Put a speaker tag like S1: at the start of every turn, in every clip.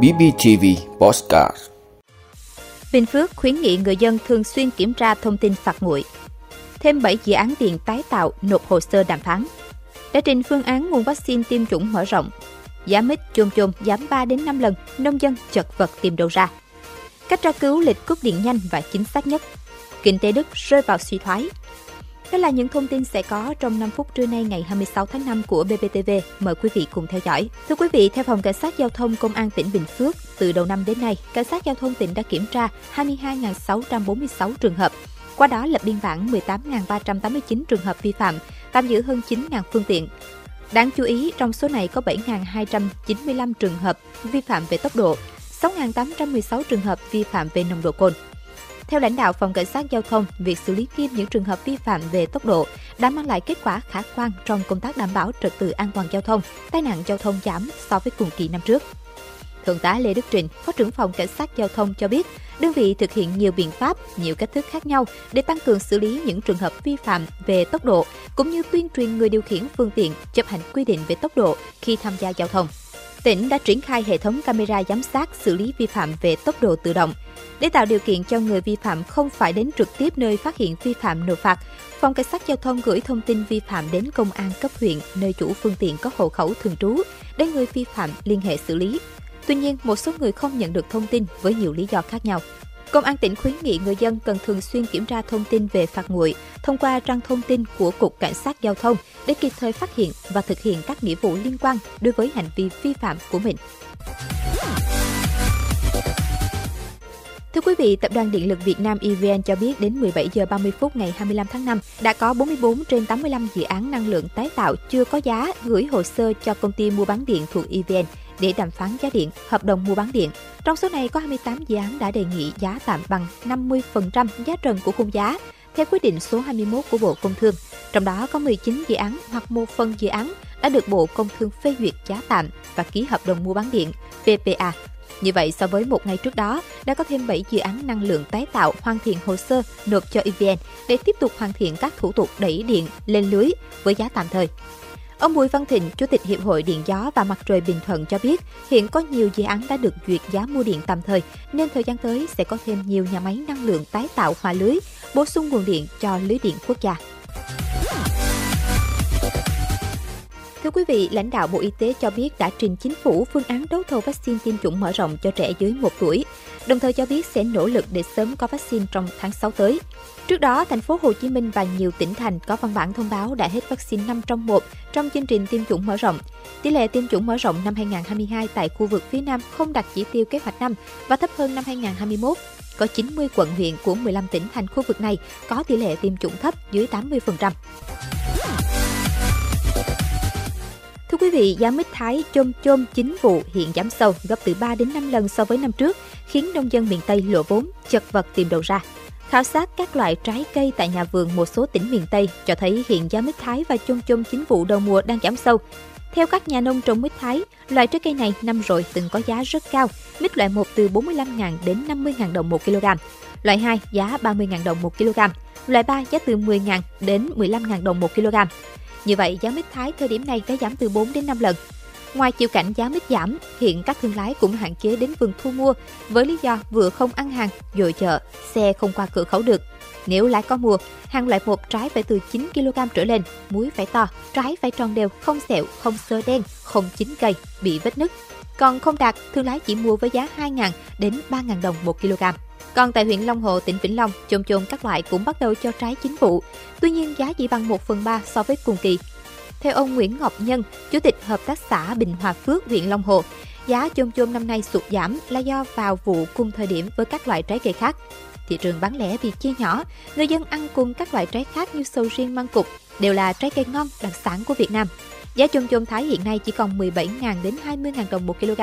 S1: BBTV Postcard
S2: Bình Phước khuyến nghị người dân thường xuyên kiểm tra thông tin phạt nguội. Thêm 7 dự án điện tái tạo nộp hồ sơ đàm phán. Đã trình phương án nguồn vaccine tiêm chủng mở rộng. Giá mít chôm chôm giảm 3 đến 5 lần, nông dân chật vật tìm đầu ra. Cách tra cứu lịch cúp điện nhanh và chính xác nhất. Kinh tế Đức rơi vào suy thoái, đó là những thông tin sẽ có trong 5 phút trưa nay ngày 26 tháng 5 của BBTV. Mời quý vị cùng theo dõi. Thưa quý vị, theo Phòng Cảnh sát Giao thông Công an tỉnh Bình Phước, từ đầu năm đến nay, Cảnh sát Giao thông tỉnh đã kiểm tra 22.646 trường hợp. Qua đó lập biên bản 18.389 trường hợp vi phạm, tạm giữ hơn 9.000 phương tiện. Đáng chú ý, trong số này có 7.295 trường hợp vi phạm về tốc độ, 6.816 trường hợp vi phạm về nồng độ cồn. Theo lãnh đạo Phòng Cảnh sát Giao thông, việc xử lý nghiêm những trường hợp vi phạm về tốc độ đã mang lại kết quả khả quan trong công tác đảm bảo trật tự an toàn giao thông, tai nạn giao thông giảm so với cùng kỳ năm trước. Thượng tá Lê Đức Trình, Phó trưởng phòng Cảnh sát Giao thông cho biết, đơn vị thực hiện nhiều biện pháp, nhiều cách thức khác nhau để tăng cường xử lý những trường hợp vi phạm về tốc độ, cũng như tuyên truyền người điều khiển phương tiện chấp hành quy định về tốc độ khi tham gia giao thông. Tỉnh đã triển khai hệ thống camera giám sát xử lý vi phạm về tốc độ tự động. Để tạo điều kiện cho người vi phạm không phải đến trực tiếp nơi phát hiện vi phạm nộp phạt, Phòng Cảnh sát Giao thông gửi thông tin vi phạm đến công an cấp huyện nơi chủ phương tiện có hộ khẩu thường trú để người vi phạm liên hệ xử lý. Tuy nhiên, một số người không nhận được thông tin với nhiều lý do khác nhau. Công an tỉnh khuyến nghị người dân cần thường xuyên kiểm tra thông tin về phạt nguội thông qua trang thông tin của Cục Cảnh sát Giao thông để kịp thời phát hiện và thực hiện các nghĩa vụ liên quan đối với hành vi vi phạm của mình. Thưa quý vị, Tập đoàn Điện lực Việt Nam EVN cho biết đến 17 giờ 30 phút ngày 25 tháng 5 đã có 44 trên 85 dự án năng lượng tái tạo chưa có giá gửi hồ sơ cho công ty mua bán điện thuộc EVN để đàm phán giá điện, hợp đồng mua bán điện. Trong số này có 28 dự án đã đề nghị giá tạm bằng 50% giá trần của khung giá theo quyết định số 21 của Bộ Công Thương. Trong đó có 19 dự án hoặc một phần dự án đã được Bộ Công Thương phê duyệt giá tạm và ký hợp đồng mua bán điện VPA. như vậy, so với một ngày trước đó, đã có thêm 7 dự án năng lượng tái tạo hoàn thiện hồ sơ nộp cho EVN để tiếp tục hoàn thiện các thủ tục đẩy điện lên lưới với giá tạm thời. Ông Bùi Văn Thịnh, Chủ tịch Hiệp hội Điện gió và Mặt trời Bình Thuận cho biết, hiện có nhiều dự án đã được duyệt giá mua điện tạm thời, nên thời gian tới sẽ có thêm nhiều nhà máy năng lượng tái tạo hòa lưới, bổ sung nguồn điện cho lưới điện quốc gia. Thưa quý vị, lãnh đạo Bộ Y tế cho biết đã trình chính phủ phương án đấu thầu vaccine tiêm chủng mở rộng cho trẻ dưới 1 tuổi, đồng thời cho biết sẽ nỗ lực để sớm có vaccine trong tháng 6 tới. Trước đó, thành phố Hồ Chí Minh và nhiều tỉnh thành có văn bản thông báo đã hết vaccine 5 trong 1 trong chương trình tiêm chủng mở rộng. Tỷ lệ tiêm chủng mở rộng năm 2022 tại khu vực phía Nam không đạt chỉ tiêu kế hoạch năm và thấp hơn năm 2021. Có 90 quận huyện của 15 tỉnh thành khu vực này có tỷ lệ tiêm chủng thấp dưới 80%. Quý vị, giá mít Thái chôm chôm chính vụ hiện giảm sâu gấp từ 3 đến 5 lần so với năm trước, khiến nông dân miền Tây lỗ vốn, chật vật tìm đầu ra. Khảo sát các loại trái cây tại nhà vườn một số tỉnh miền Tây cho thấy hiện giá mít Thái và chôm chôm chính vụ đầu mùa đang giảm sâu. Theo các nhà nông trồng mít Thái, loại trái cây này năm rồi từng có giá rất cao, mít loại 1 từ 45.000 đến 50.000 đồng 1 kg, loại 2 giá 30.000 đồng 1 kg, loại 3 giá từ 10.000 đến 15.000 đồng 1 kg. Như vậy, giá mít Thái thời điểm này đã giảm từ 4 đến 5 lần. Ngoài chịu cảnh giá mít giảm, hiện các thương lái cũng hạn chế đến vườn thu mua với lý do vừa không ăn hàng, dội chợ, xe không qua cửa khẩu được. Nếu lái có mua, hàng loại một trái phải từ 9 kg trở lên, muối phải to, trái phải tròn đều, không sẹo, không sơ đen, không chín cây, bị vết nứt. Còn không đạt, thương lái chỉ mua với giá 2.000 đến 3.000 đồng 1 kg. Còn tại huyện Long Hồ, tỉnh Vĩnh Long, chôm chôm các loại cũng bắt đầu cho trái chính vụ. Tuy nhiên giá chỉ bằng 1 phần 3 so với cùng kỳ. Theo ông Nguyễn Ngọc Nhân, Chủ tịch Hợp tác xã Bình Hòa Phước, huyện Long Hồ, giá chôm chôm năm nay sụt giảm là do vào vụ cùng thời điểm với các loại trái cây khác. Thị trường bán lẻ bị chia nhỏ, người dân ăn cùng các loại trái khác như sầu riêng măng cục đều là trái cây ngon đặc sản của Việt Nam. Giá chôm chôm Thái hiện nay chỉ còn 17.000 đến 20.000 đồng một kg.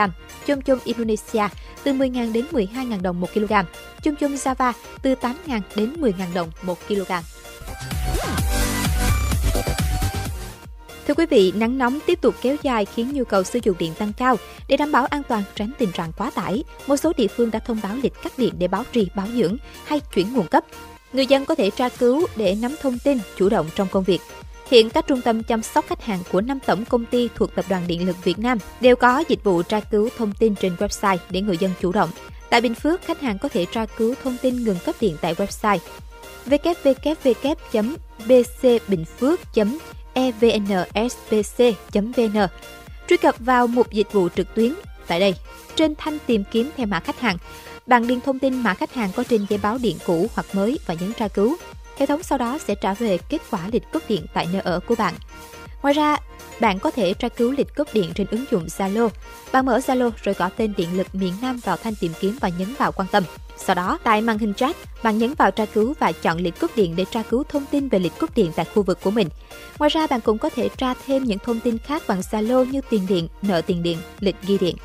S2: Chôm chôm Indonesia từ 10.000 đến 12.000 đồng một kg. Chôm chôm Java từ 8.000 đến 10.000 đồng một kg. Thưa quý vị, nắng nóng tiếp tục kéo dài khiến nhu cầu sử dụng điện tăng cao. Để đảm bảo an toàn tránh tình trạng quá tải, một số địa phương đã thông báo lịch cắt điện để báo trì, bảo dưỡng hay chuyển nguồn cấp. Người dân có thể tra cứu để nắm thông tin chủ động trong công việc. Hiện các trung tâm chăm sóc khách hàng của năm tổng công ty thuộc Tập đoàn Điện lực Việt Nam đều có dịch vụ tra cứu thông tin trên website để người dân chủ động. Tại Bình Phước, khách hàng có thể tra cứu thông tin ngừng cấp điện tại website www.bcbinhphước.evnsbc.vn Truy cập vào mục dịch vụ trực tuyến tại đây. Trên thanh tìm kiếm theo mã khách hàng, bạn điền thông tin mã khách hàng có trên giấy báo điện cũ hoặc mới và nhấn tra cứu. Hệ thống sau đó sẽ trả về kết quả lịch cúp điện tại nơi ở của bạn. Ngoài ra, bạn có thể tra cứu lịch cúp điện trên ứng dụng Zalo. Bạn mở Zalo rồi gõ tên điện lực miền Nam vào thanh tìm kiếm và nhấn vào quan tâm. Sau đó, tại màn hình chat, bạn nhấn vào tra cứu và chọn lịch cúp điện để tra cứu thông tin về lịch cúp điện tại khu vực của mình. Ngoài ra, bạn cũng có thể tra thêm những thông tin khác bằng Zalo như tiền điện, nợ tiền điện, lịch ghi điện.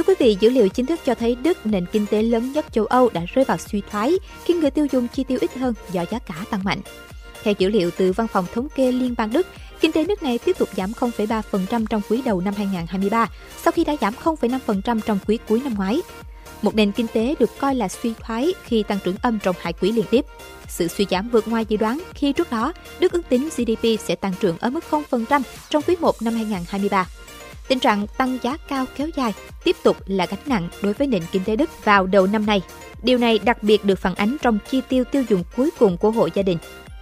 S2: Thưa quý vị, dữ liệu chính thức cho thấy Đức, nền kinh tế lớn nhất châu Âu đã rơi vào suy thoái khi người tiêu dùng chi tiêu ít hơn do giá cả tăng mạnh. Theo dữ liệu từ Văn phòng Thống kê Liên bang Đức, kinh tế nước này tiếp tục giảm 0,3% trong quý đầu năm 2023, sau khi đã giảm 0,5% trong quý cuối năm ngoái. Một nền kinh tế được coi là suy thoái khi tăng trưởng âm trong hai quý liên tiếp. Sự suy giảm vượt ngoài dự đoán khi trước đó Đức ước tính GDP sẽ tăng trưởng ở mức 0% trong quý 1 năm 2023. Tình trạng tăng giá cao kéo dài tiếp tục là gánh nặng đối với nền kinh tế Đức vào đầu năm nay. Điều này đặc biệt được phản ánh trong chi tiêu tiêu dùng cuối cùng của hộ gia đình.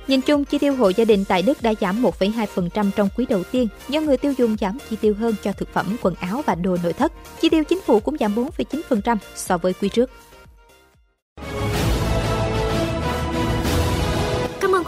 S2: Nhìn chung, chi tiêu hộ gia đình tại Đức đã giảm 1,2% trong quý đầu tiên do người tiêu dùng giảm chi tiêu hơn cho thực phẩm, quần áo và đồ nội thất. Chi tiêu chính phủ cũng giảm 4,9% so với quý trước.